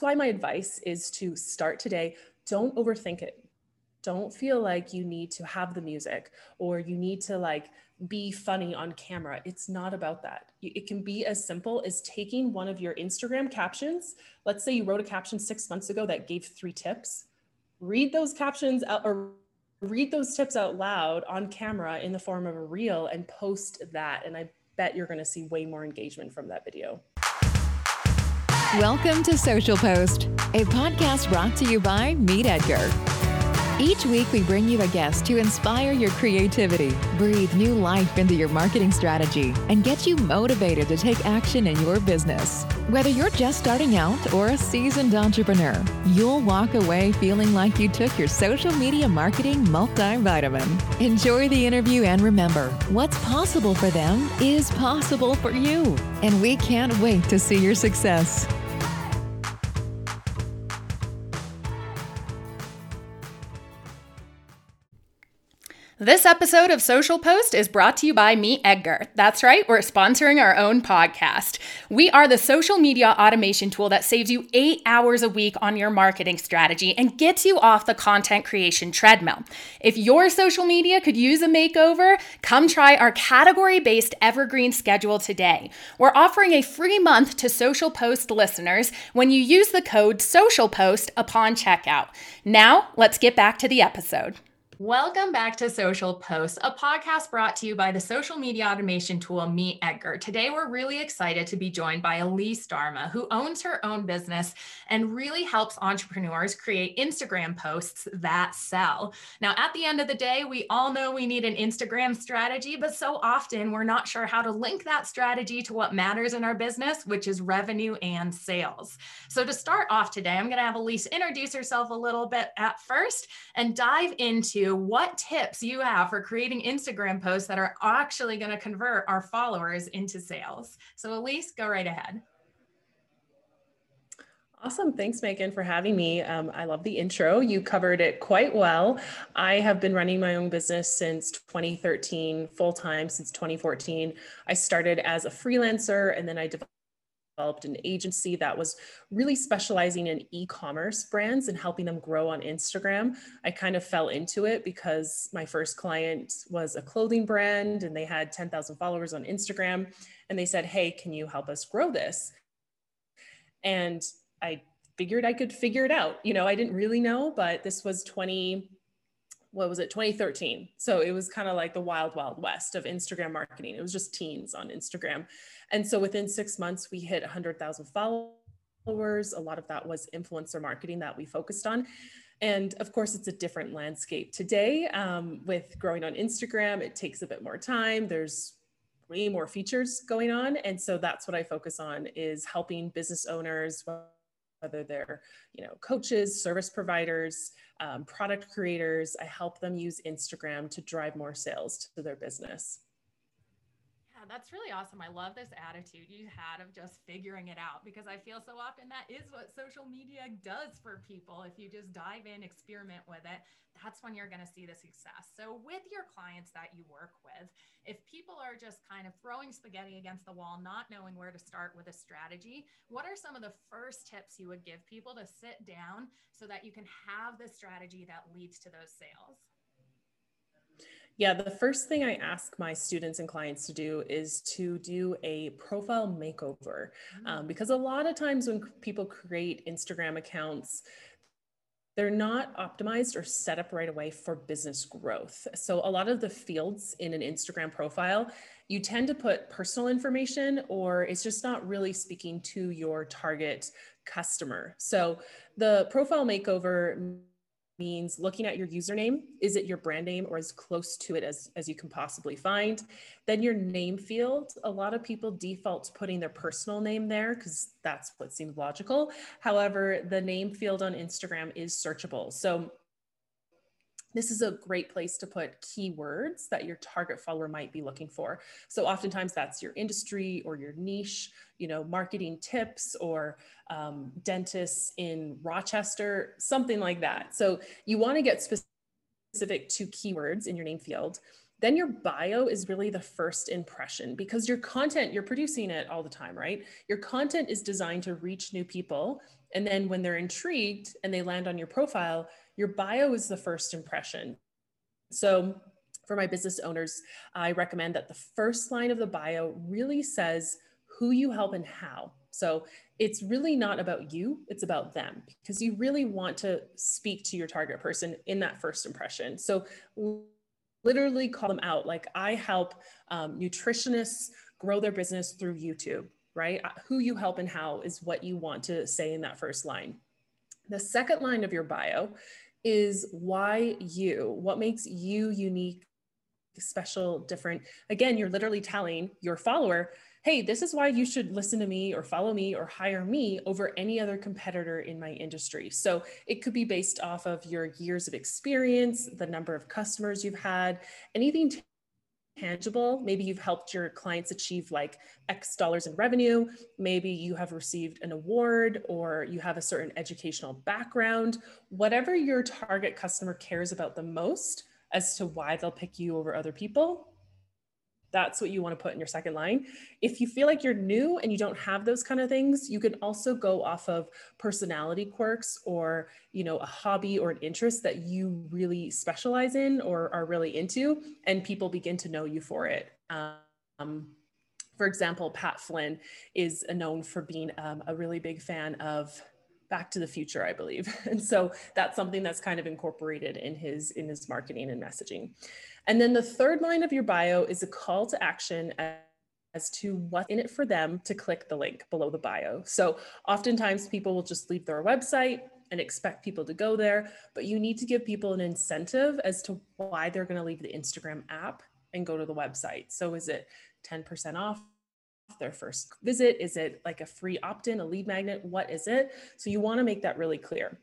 why my advice is to start today. Don't overthink it. Don't feel like you need to have the music or you need to like be funny on camera. It's not about that. It can be as simple as taking one of your Instagram captions. Let's say you wrote a caption six months ago that gave three tips. Read those captions out or read those tips out loud on camera in the form of a reel and post that. And I bet you're going to see way more engagement from that video. Welcome to Social Post, a podcast brought to you by Meet Edgar. Each week, we bring you a guest to inspire your creativity, breathe new life into your marketing strategy, and get you motivated to take action in your business. Whether you're just starting out or a seasoned entrepreneur, you'll walk away feeling like you took your social media marketing multivitamin. Enjoy the interview and remember what's possible for them is possible for you. And we can't wait to see your success. This episode of Social Post is brought to you by Meet Edgar. That's right, we're sponsoring our own podcast. We are the social media automation tool that saves you eight hours a week on your marketing strategy and gets you off the content creation treadmill. If your social media could use a makeover, come try our category based evergreen schedule today. We're offering a free month to Social Post listeners when you use the code Social Post upon checkout. Now, let's get back to the episode. Welcome back to Social Posts, a podcast brought to you by the social media automation tool Meet Edgar. Today, we're really excited to be joined by Elise Darma, who owns her own business and really helps entrepreneurs create Instagram posts that sell. Now, at the end of the day, we all know we need an Instagram strategy, but so often we're not sure how to link that strategy to what matters in our business, which is revenue and sales. So, to start off today, I'm going to have Elise introduce herself a little bit at first and dive into what tips you have for creating Instagram posts that are actually going to convert our followers into sales. So, Elise, go right ahead. Awesome. Thanks, Megan, for having me. Um, I love the intro. You covered it quite well. I have been running my own business since 2013, full time since 2014. I started as a freelancer and then I developed developed an agency that was really specializing in e-commerce brands and helping them grow on Instagram. I kind of fell into it because my first client was a clothing brand and they had 10,000 followers on Instagram and they said, "Hey, can you help us grow this?" And I figured I could figure it out. You know, I didn't really know, but this was 20 what was it 2013 so it was kind of like the wild wild west of instagram marketing it was just teens on instagram and so within six months, we hit 100,000 followers. A lot of that was influencer marketing that we focused on. And of course, it's a different landscape today. Um, with growing on Instagram, it takes a bit more time. There's way more features going on. And so that's what I focus on is helping business owners, whether they're you know coaches service providers um, product creators i help them use instagram to drive more sales to their business that's really awesome. I love this attitude you had of just figuring it out because I feel so often that is what social media does for people. If you just dive in, experiment with it, that's when you're going to see the success. So, with your clients that you work with, if people are just kind of throwing spaghetti against the wall, not knowing where to start with a strategy, what are some of the first tips you would give people to sit down so that you can have the strategy that leads to those sales? Yeah, the first thing I ask my students and clients to do is to do a profile makeover. Um, mm. because a lot of times when people create Instagram accounts, they're not optimized or set up right away for business growth. So, a lot of the fields in an Instagram profile, you tend to put personal information or it's just not really speaking to your target customer. So, the profile makeover means looking at your username is it your brand name or as close to it as, as you can possibly find? Then your name field a lot of people default to putting their personal name there because that's what seems logical. However the name field on instagram is searchable. So this is a great place to put keywords that your target follower might be looking for. So oftentimes that's your industry or your niche, you know, marketing tips or um, dentists in Rochester, something like that. So you want to get specific to keywords in your name field. Then your bio is really the first impression because your content, you're producing it all the time, right? Your content is designed to reach new people And then when they're intrigued and they land on your profile, your bio is the first impression. So for my business owners, I recommend that the first line of the bio really says who you help and how. So it's really not about you, it's about them because you really want to speak to your target person in that first impression. So literally call them out. Like I help um, nutritionists grow their business through YouTube, right? Uh, who you help and how is what you want to say in that first line. The second line of your bio is why you, what makes you unique, special, different. Again, you're literally telling your follower, hey, this is why you should listen to me or follow me or hire me over any other competitor in my industry. So it could be based off of your years of experience, the number of customers you've had, anything tangible. Maybe you've helped your clients achieve like X dollars in revenue. Maybe you have received an award or you have a certain educational background. Whatever your target customer cares about the most as to why they'll pick you over other people, that's what you want to put in your second line. If you feel like you're new and you don't have those kind of things, you can also go off of personality quirks or, you know, a hobby or an interest that you really specialize in or are really into, and people begin to know you for it. Um, for example, Pat Flynn is known for being um, a really big fan of back to the future i believe. And so that's something that's kind of incorporated in his in his marketing and messaging. And then the third line of your bio is a call to action as to what's in it for them to click the link below the bio. So oftentimes people will just leave their website and expect people to go there but you need to give people an incentive as to why they're going to leave the instagram app and go to the website. So is it 10% off their first visit? Is it like a free opt in, a lead magnet? What is it? So you want to make that really clear.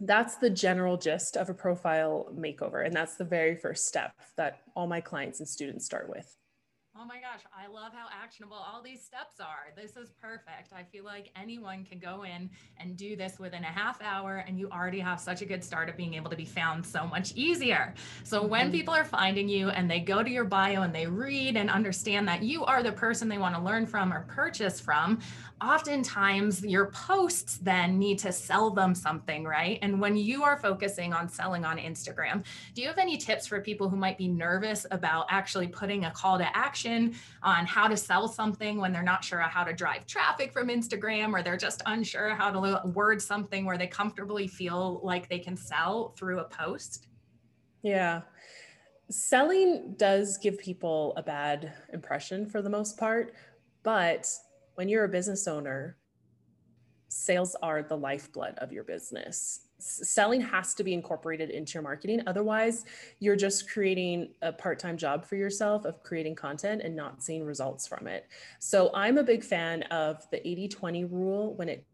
That's the general gist of a profile makeover. And that's the very first step that all my clients and students start with. Oh my gosh, I love how actionable all these steps are. This is perfect. I feel like anyone can go in and do this within a half hour, and you already have such a good start of being able to be found so much easier. So, when mm-hmm. people are finding you and they go to your bio and they read and understand that you are the person they want to learn from or purchase from, oftentimes your posts then need to sell them something, right? And when you are focusing on selling on Instagram, do you have any tips for people who might be nervous about actually putting a call to action? On how to sell something when they're not sure how to drive traffic from Instagram or they're just unsure how to word something where they comfortably feel like they can sell through a post? Yeah. Selling does give people a bad impression for the most part, but when you're a business owner, sales are the lifeblood of your business selling has to be incorporated into your marketing. Otherwise, you're just creating a part time job for yourself of creating content and not seeing results from it. So, I'm a big fan of the 80 20 rule when it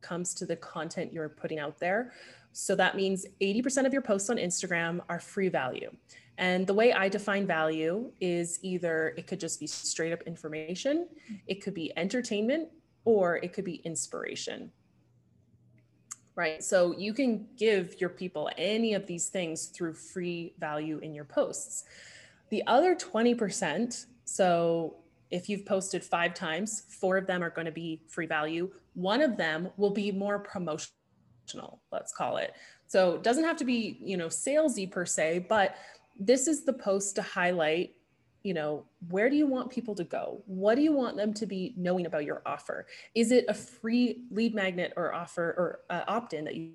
comes to the content you're putting out there. So, that means 80% of your posts on Instagram are free value. And the way I define value is either it could just be straight up information, it could be entertainment, or it could be inspiration right? So you can give your people any of these things through free value in your posts. The other 20%, so if you've posted five times, four of them are going to be free value. One of them will be more promotional, let's call it. So it doesn't have to be, you know, salesy per se, but this is the post to highlight you know, where do you want people to go? What do you want them to be knowing about your offer? Is it a free lead magnet or offer or uh, opt in that you,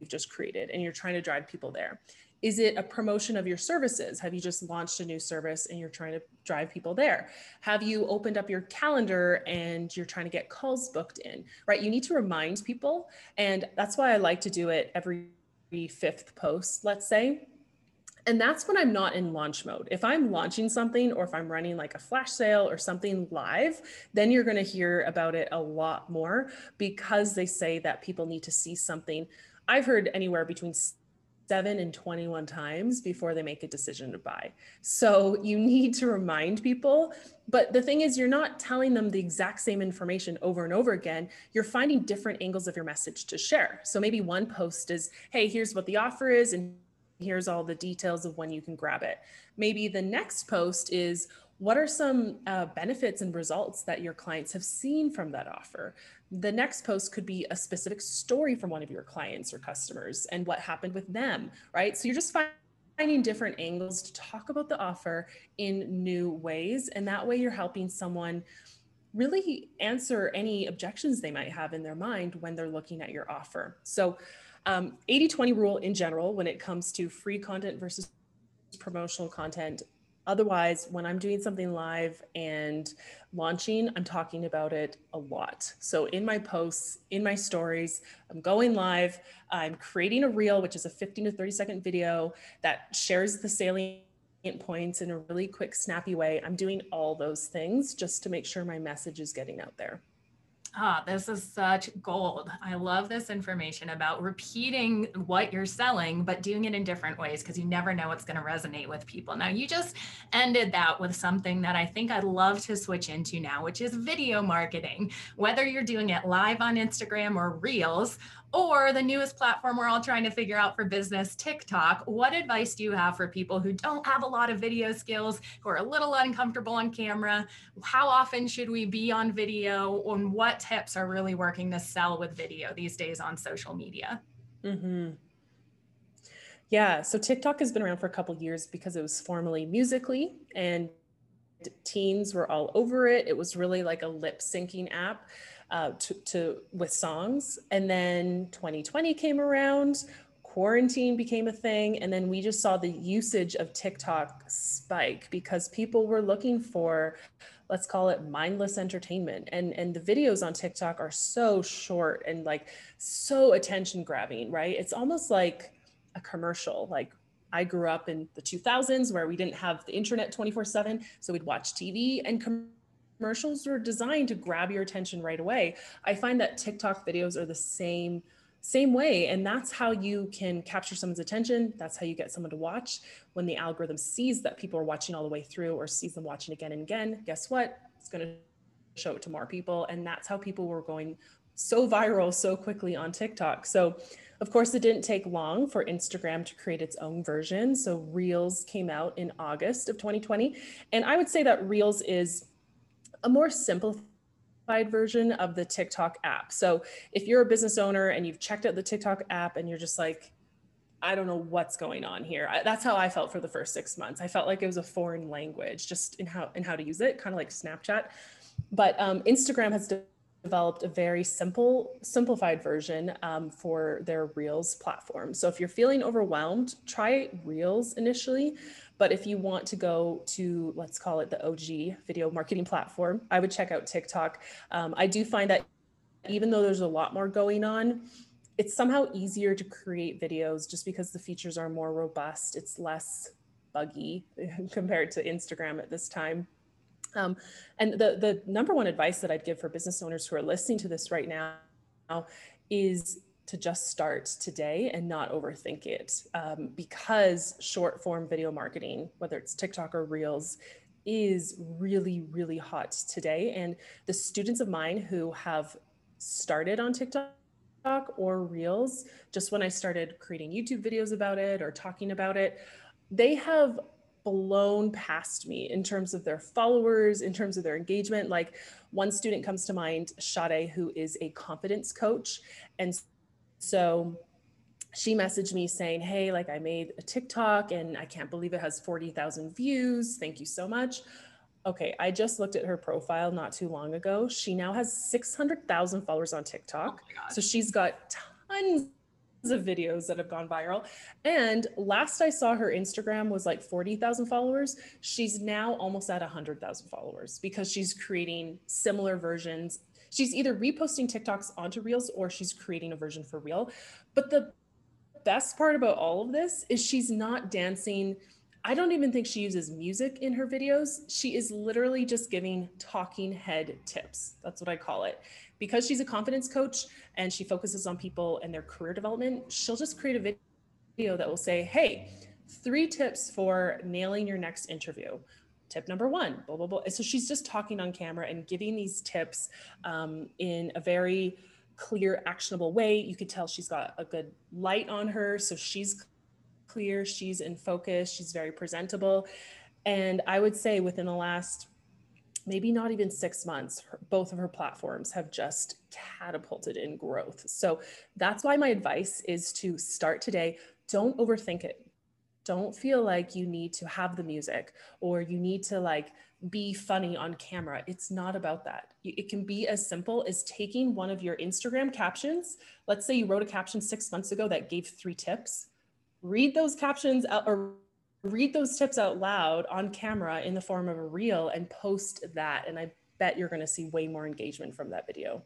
you've just created and you're trying to drive people there? Is it a promotion of your services? Have you just launched a new service and you're trying to drive people there? Have you opened up your calendar and you're trying to get calls booked in, right? You need to remind people. And that's why I like to do it every fifth post, let's say, and that's when I'm not in launch mode. If I'm launching something or if I'm running like a flash sale or something live, then you're going to hear about it a lot more because they say that people need to see something. I've heard anywhere between seven and 21 times before they make a decision to buy. So you need to remind people. But the thing is, you're not telling them the exact same information over and over again. You're finding different angles of your message to share. So maybe one post is, hey, here's what the offer is. And here's all the details of when you can grab it. Maybe the next post is what are some uh, benefits and results that your clients have seen from that offer? The next post could be a specific story from one of your clients or customers and what happened with them, right? So you're just finding different angles to talk about the offer in new ways. And that way you're helping someone really answer any objections they might have in their mind when they're looking at your offer. So, um, 80 20 rule in general, when it comes to free content versus promotional content. Otherwise, when I'm doing something live and launching, I'm talking about it a lot. So, in my posts, in my stories, I'm going live, I'm creating a reel, which is a 15 to 30 second video that shares the salient points in a really quick, snappy way. I'm doing all those things just to make sure my message is getting out there. Ah, this is such gold. I love this information about repeating what you're selling, but doing it in different ways because you never know what's going to resonate with people. Now, you just ended that with something that I think I'd love to switch into now, which is video marketing. Whether you're doing it live on Instagram or Reels, or the newest platform we're all trying to figure out for business, TikTok. What advice do you have for people who don't have a lot of video skills, who are a little uncomfortable on camera? How often should we be on video? And what tips are really working to sell with video these days on social media? Mm-hmm. Yeah, so TikTok has been around for a couple years because it was formerly Musical.ly and teens were all over it. It was really like a lip syncing app uh, to, to with songs. And then 2020 came around, quarantine became a thing, and then we just saw the usage of TikTok spike because people were looking for let's call it mindless entertainment. And and the videos on TikTok are so short and like so attention grabbing right? It's almost like a commercial. Like I grew up in the 2000s where we didn't have the internet 24 7 so we'd watch TV and commercials are designed to grab your attention right away. I find that TikTok videos are the same same way and that's how you can capture someone's attention. That's how you get someone to watch. When the algorithm sees that people are watching all the way through or sees them watching again and again guess what? It's going to show it to more people and that's how people were going so viral so quickly on TikTok. So of course it didn't take long for Instagram to create its own version. So Reels came out in August of 2020 and I would say that Reels is a more simplified version of the TikTok app. So if you're a business owner and you've checked out the TikTok app and you're just like, I don't know what's going on here. I, that's how I felt for the first six months. I felt like it was a foreign language, just in how in how to use it, kind of like Snapchat. But um, Instagram has de- developed a very simple, simplified version um, for their Reels platform. So if you're feeling overwhelmed, try Reels initially. But if you want to go to, let's call it the OG video marketing platform, I would check out TikTok. Um, I do find that even though there's a lot more going on, it's somehow easier to create videos just because the features are more robust. It's less buggy compared to Instagram at this time. Um, and the the number one advice that I'd give for business owners who are listening to this right now is to just start today and not overthink it um, because short form video marketing, whether it's TikTok or Reels, is really, really hot today. And the students of mine who have started on TikTok or Reels, just when I started creating YouTube videos about it or talking about it, they have blown past me in terms of their followers, in terms of their engagement. Like one student comes to mind, Shade, who is a confidence coach. And so she messaged me saying, Hey, like I made a TikTok and I can't believe it has 40,000 views. Thank you so much. Okay, I just looked at her profile not too long ago. She now has 600,000 followers on TikTok. Oh so she's got tons of videos that have gone viral. And last I saw her Instagram was like 40,000 followers. She's now almost at 100,000 followers because she's creating similar versions she's either reposting TikToks onto Reels or she's creating a version for Reel. But the best part about all of this is she's not dancing. I don't even think she uses music in her videos. She is literally just giving talking head tips. That's what I call it. Because she's a confidence coach and she focuses on people and their career development, she'll just create a video that will say, hey, three tips for nailing your next interview tip number one, blah, blah, blah. So she's just talking on camera and giving these tips um, in a very clear, actionable way. You could tell she's got a good light on her. So she's clear, she's in focus, she's very presentable. And I would say within the last maybe not even six months, her, both of her platforms have just catapulted in growth. So that's why my advice is to start today. Don't overthink it. Don't feel like you need to have the music or you need to like be funny on camera. It's not about that. It can be as simple as taking one of your Instagram captions. Let's say you wrote a caption six months ago that gave three tips. Read those captions out or read those tips out loud on camera in the form of a reel and post that. And I bet you're going to see way more engagement from that video.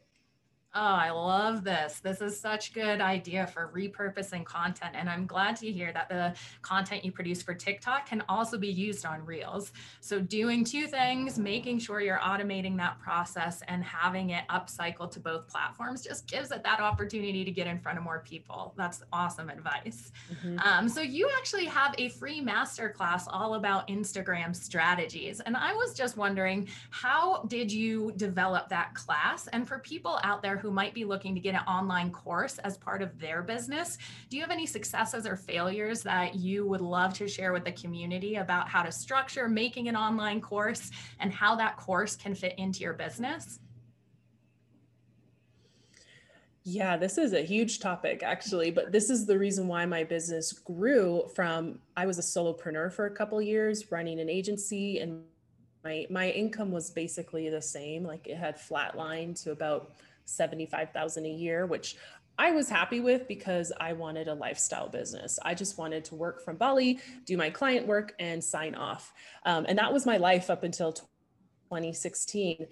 Oh, I love this. This is such a good idea for repurposing content. And I'm glad to hear that the content you produce for TikTok can also be used on Reels. So doing two things, making sure you're automating that process and having it upcycle to both platforms just gives it that opportunity to get in front of more people. That's awesome advice. Mm-hmm. Um, so you actually have a free masterclass all about Instagram strategies. And I was just wondering, how did you develop that class? And for people out there who who might be looking to get an online course as part of their business. Do you have any successes or failures that you would love to share with the community about how to structure making an online course and how that course can fit into your business? Yeah, this is a huge topic actually, but this is the reason why my business grew from I was a solopreneur for a couple years running an agency and my my income was basically the same, like it had flatlined to about 75,000 a year, which I was happy with because I wanted a lifestyle business. I just wanted to work from Bali, do my client work, and sign off. Um, and that was my life up until 2016.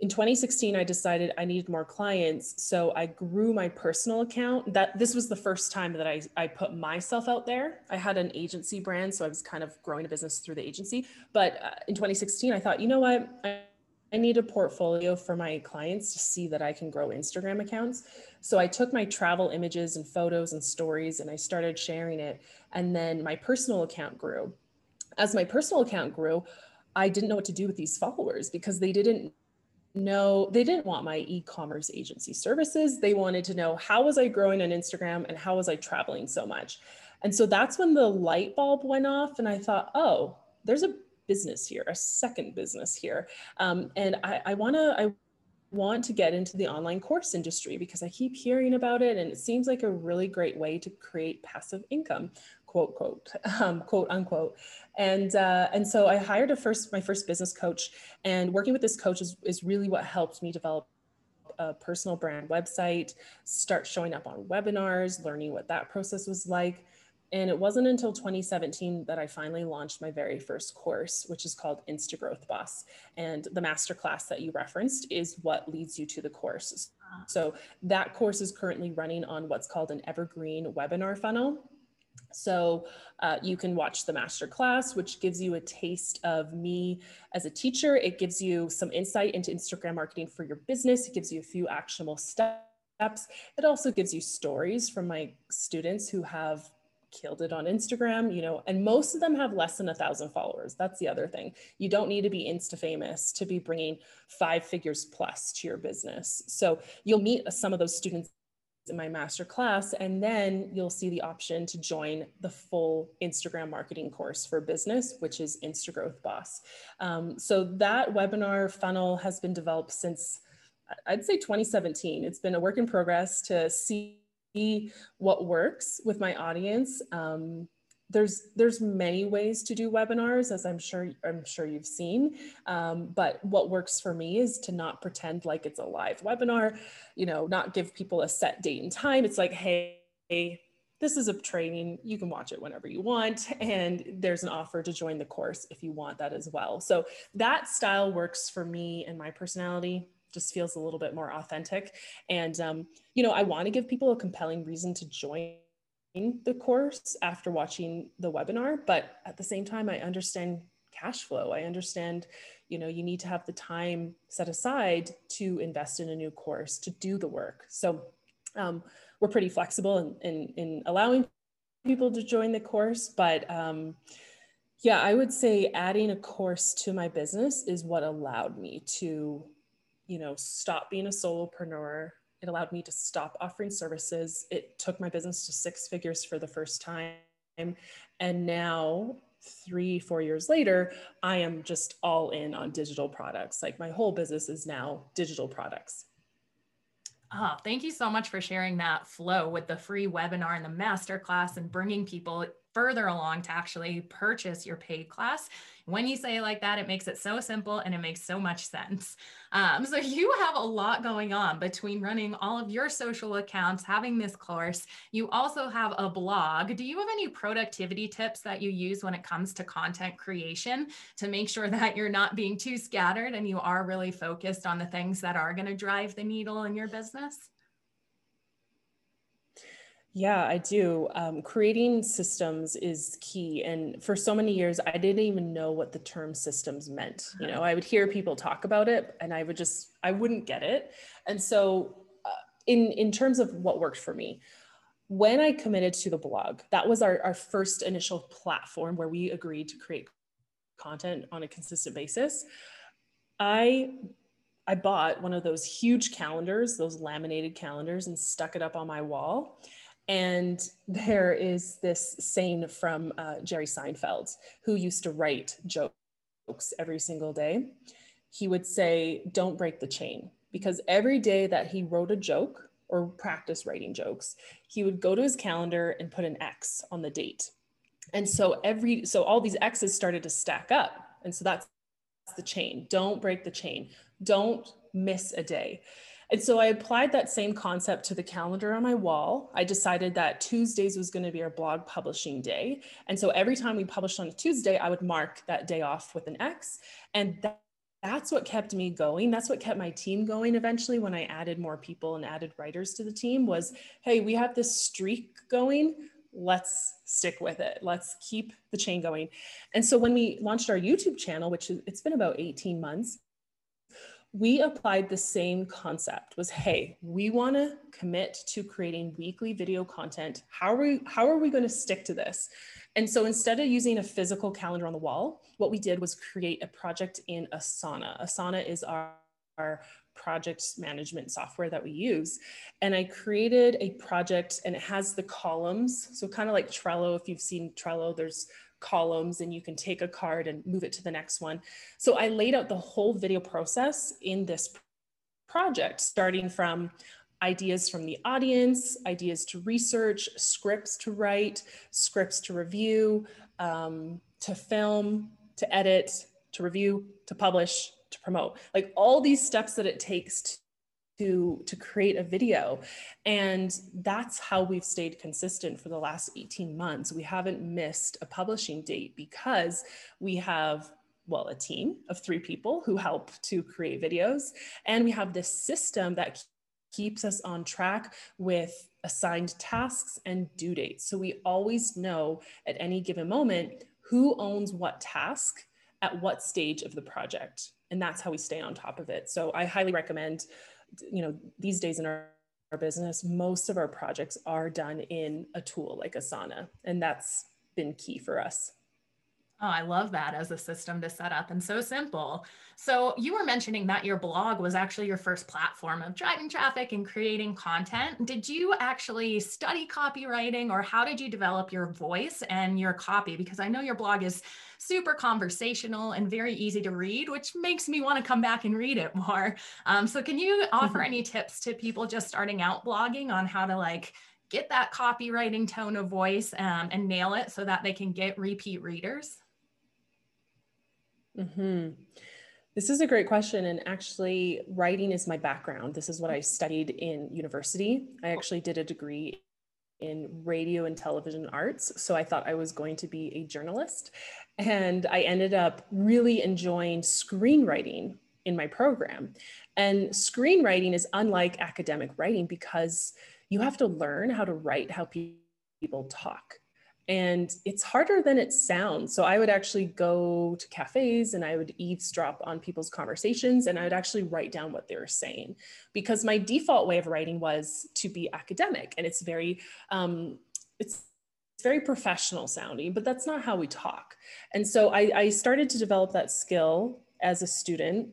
In 2016, I decided I needed more clients. So I grew my personal account. That this was the first time that I, I put myself out there. I had an agency brand, so I was kind of growing a business through the agency. But uh, in 2016, I thought, you know what? I, I need a portfolio for my clients to see that I can grow Instagram accounts. So I took my travel images and photos and stories and I started sharing it. And then my personal account grew. As my personal account grew, I didn't know what to do with these followers because they didn't know they didn't want my e-commerce agency services they wanted to know how was i growing on instagram and how was i traveling so much and so that's when the light bulb went off and i thought oh there's a business here, a second business here. Um, and I, I want to, I want to get into the online course industry because I keep hearing about it and it seems like a really great way to create passive income, quote, quote, um, quote, unquote. And, uh, and so I hired a first, my first business coach and working with this coach is, is really what helped me develop a personal brand website, start showing up on webinars, learning what that process was like. And it wasn't until 2017 that I finally launched my very first course, which is called Insta Growth Boss. And the masterclass that you referenced is what leads you to the course. Ah. So that course is currently running on what's called an evergreen webinar funnel. So uh, you can watch the master class, which gives you a taste of me as a teacher. It gives you some insight into Instagram marketing for your business. It gives you a few actionable steps. It also gives you stories from my students who have killed it on Instagram, you know, and most of them have less than a thousand followers. That's the other thing. You don't need to be Insta famous to be bringing five figures plus to your business. So you'll meet some of those students in my master class, and then you'll see the option to join the full Instagram marketing course for business, which is Insta Growth Boss. Um, so that webinar funnel has been developed since I'd say 2017. It's been a work in progress to see what works with my audience. Um, there's there's many ways to do webinars, as I'm sure I'm sure you've seen. Um, but what works for me is to not pretend like it's a live webinar. You know, not give people a set date and time. It's like, hey, this is a training. You can watch it whenever you want, and there's an offer to join the course if you want that as well. So that style works for me and my personality just feels a little bit more authentic. And, um, you know, I want to give people a compelling reason to join the course after watching the webinar. But at the same time, I understand cash flow. I understand, you know, you need to have the time set aside to invest in a new course, to do the work. So um, we're pretty flexible in, in, in, allowing people to join the course. But um, yeah, I would say adding a course to my business is what allowed me to you know, stop being a solopreneur. It allowed me to stop offering services. It took my business to six figures for the first time. And now, three, four years later, I am just all in on digital products. Like my whole business is now digital products. Oh, thank you so much for sharing that flow with the free webinar and the masterclass and bringing people further along to actually purchase your paid class. When you say it like that, it makes it so simple and it makes so much sense. Um, so you have a lot going on between running all of your social accounts, having this course. You also have a blog. Do you have any productivity tips that you use when it comes to content creation to make sure that you're not being too scattered and you are really focused on the things that are going to drive the needle in your business? Yeah, I do. Um, creating systems is key. And for so many years, I didn't even know what the term systems meant. You know, I would hear people talk about it and I would just, I wouldn't get it. And so, uh, in, in terms of what worked for me, when I committed to the blog, that was our, our first initial platform where we agreed to create content on a consistent basis. I I bought one of those huge calendars, those laminated calendars, and stuck it up on my wall. And there is this saying from uh, Jerry Seinfeld, who used to write jokes every single day. He would say, Don't break the chain. Because every day that he wrote a joke or practiced writing jokes, he would go to his calendar and put an X on the date. And so every so all these X's started to stack up. And so that's the chain. Don't break the chain. Don't miss a day. And so I applied that same concept to the calendar on my wall. I decided that Tuesdays was going to be our blog publishing day. And so every time we published on a Tuesday, I would mark that day off with an X. And that, that's what kept me going. That's what kept my team going eventually when I added more people and added writers to the team was, hey, we have this streak going. Let's stick with it. Let's keep the chain going. And so when we launched our YouTube channel, which it's been about 18 months, we applied the same concept was hey we want to commit to creating weekly video content. How are we how are we going to stick to this? And so instead of using a physical calendar on the wall what we did was create a project in asana. Asana is our, our project management software that we use. And i created a project and it has the columns. So kind of like trello if you've seen trello there's columns and you can take a card and move it to the next one. So I laid out the whole video process in this project, starting from ideas from the audience, ideas to research, scripts to write, scripts to review, um, to film, to edit, to review, to publish, to promote. Like all these steps that it takes to to create a video. And that's how we've stayed consistent for the last 18 months. We haven't missed a publishing date because we have well a team of three people who help to create videos. And we have this system that keeps us on track with assigned tasks and due dates. So we always know at any given moment who owns what task at what stage of the project. And that's how we stay on top of it. So i highly recommend you know, these days in our, our business, most of our projects are done in a tool like Asana, and that's been key for us. Oh, I love that as a system to set up and so simple. So, you were mentioning that your blog was actually your first platform of driving traffic and creating content. Did you actually study copywriting or how did you develop your voice and your copy? Because I know your blog is super conversational and very easy to read, which makes me want to come back and read it more. Um, so, can you offer any tips to people just starting out blogging on how to like get that copywriting tone of voice um, and nail it so that they can get repeat readers? Mm-hmm. This is a great question. And actually, writing is my background. This is what I studied in university. I actually did a degree in radio and television arts. So I thought I was going to be a journalist. And I ended up really enjoying screenwriting in my program. And screenwriting is unlike academic writing because you have to learn how to write how people talk and it's harder than it sounds. So I would actually go to cafes and I would eavesdrop on people's conversations and I would actually write down what they were saying because my default way of writing was to be academic and it's very, um, it's, very professional sounding, but that's not how we talk. And so I, I started to develop that skill as a student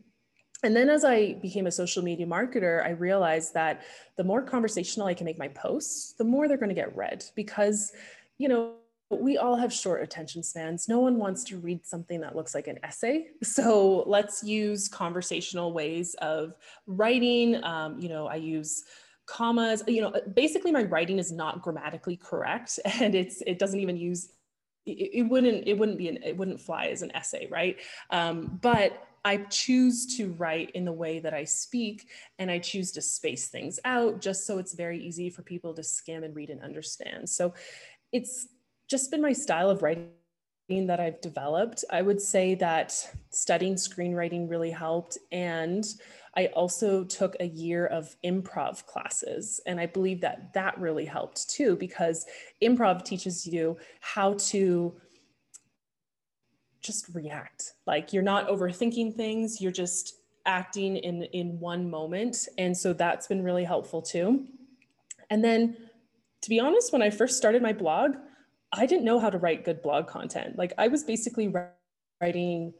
and then as I became a social media marketer, I realized that the more conversational I can make my posts, the more they're going to get read because, you know, we all have short attention spans. No one wants to read something that looks like an essay. So let's use conversational ways of writing. Um, you know, I use commas. You know, basically my writing is not grammatically correct, and it's it doesn't even use. It, it wouldn't it wouldn't be an it wouldn't fly as an essay, right? Um, but I choose to write in the way that I speak and I choose to space things out just so it's very easy for people to skim and read and understand. So it's just been my style of writing that I've developed. I would say that studying screenwriting really helped. And I also took a year of improv classes. And I believe that that really helped too, because improv teaches you how to just react. Like you're not overthinking things, you're just acting in, in one moment. And so that's been really helpful too. And then to be honest, when I first started my blog, I didn't know how to write good blog content. Like I was basically writing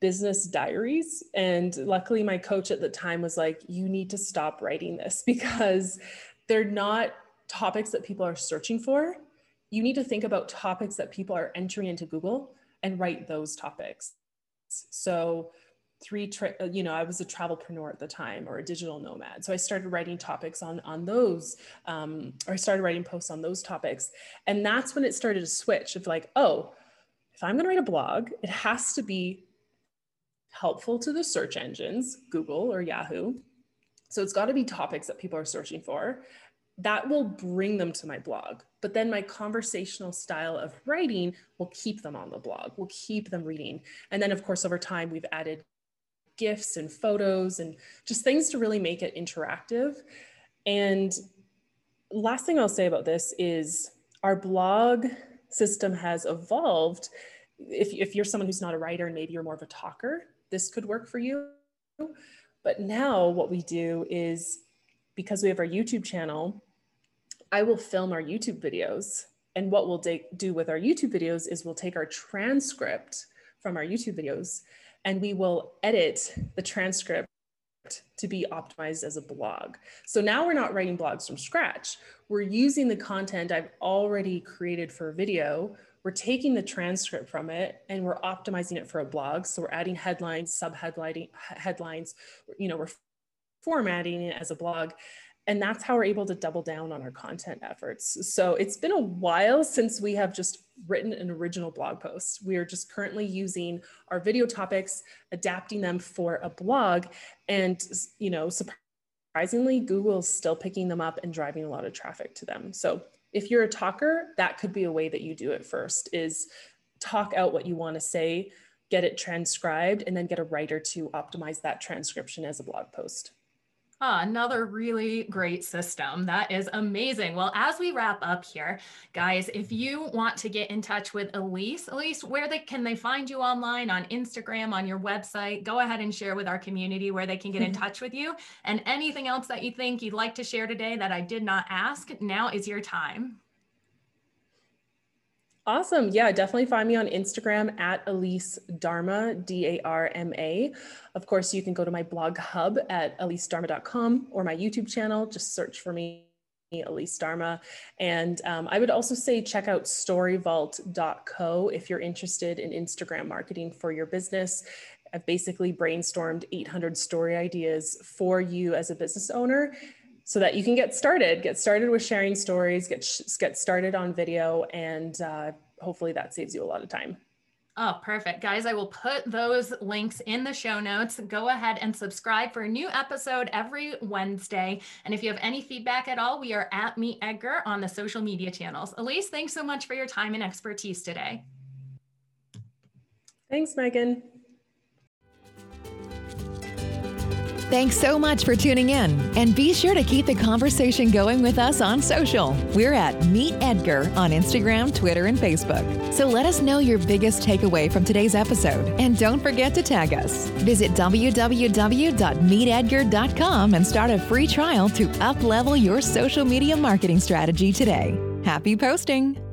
business diaries. And luckily, my coach at the time was like, you need to stop writing this because they're not topics that people are searching for. You need to think about topics that people are entering into Google and write those topics. So, three tra- uh, you know i was a travelpreneur at the time or a digital nomad so i started writing topics on on those um, or i started writing posts on those topics and that's when it started to switch of like oh if i'm going to write a blog it has to be helpful to the search engines google or yahoo so it's got to be topics that people are searching for that will bring them to my blog. But then my conversational style of writing will keep them on the blog, will keep them reading. And then, of course, over time, we've added gifs and photos and just things to really make it interactive. And last thing I'll say about this is our blog system has evolved. If, if you're someone who's not a writer and maybe you're more of a talker, this could work for you. But now what we do is because we have our YouTube channel, I will film our YouTube videos. And what we'll do with our YouTube videos is we'll take our transcript from our YouTube videos and we will edit the transcript to be optimized as a blog. So now we're not writing blogs from scratch. We're using the content I've already created for a video. We're taking the transcript from it and we're optimizing it for a blog. So we're adding headlines, sub-headlining headlines, you know, we're formatting it as a blog and that's how we're able to double down on our content efforts. So it's been a while since we have just written an original blog post. We are just currently using our video topics, adapting them for a blog, and you know, surprisingly, Google's still picking them up and driving a lot of traffic to them. So if you're a talker, that could be a way that you do it first is talk out what you want to say, get it transcribed, and then get a writer to optimize that transcription as a blog post. Ah, another really great system. That is amazing. Well, as we wrap up here, guys, if you want to get in touch with Elise, Elise, where they can they find you online on Instagram, on your website? Go ahead and share with our community where they can get in touch with you. And anything else that you think you'd like to share today that I did not ask, now is your time. Awesome. Yeah, definitely find me on Instagram at Elise Darma, D A R M A. Of course, you can go to my blog hub at elisedarma.com or my YouTube channel. Just search for me, Elise Darma. And um, I would also say check out storyvault.co if you're interested in Instagram marketing for your business. I've basically brainstormed 800 story ideas for you as a business owner so that you can get started, get started with sharing stories, get, get started on video, and uh, hopefully that saves you a lot of time. Oh, perfect. Guys, I will put those links in the show notes. Go ahead and subscribe for a new episode every Wednesday. And if you have any feedback at all, we are at Meet Edgar on the social media channels. Elise, thanks so much for your time and expertise today. Thanks, Megan. Thanks so much for tuning in. And be sure to keep the conversation going with us on social. We're at Meet Edgar on Instagram, Twitter, and Facebook. So let us know your biggest takeaway from today's episode. And don't forget to tag us. Visit www.meetedgar.com and start a free trial to uplevel your social media marketing strategy today. Happy posting!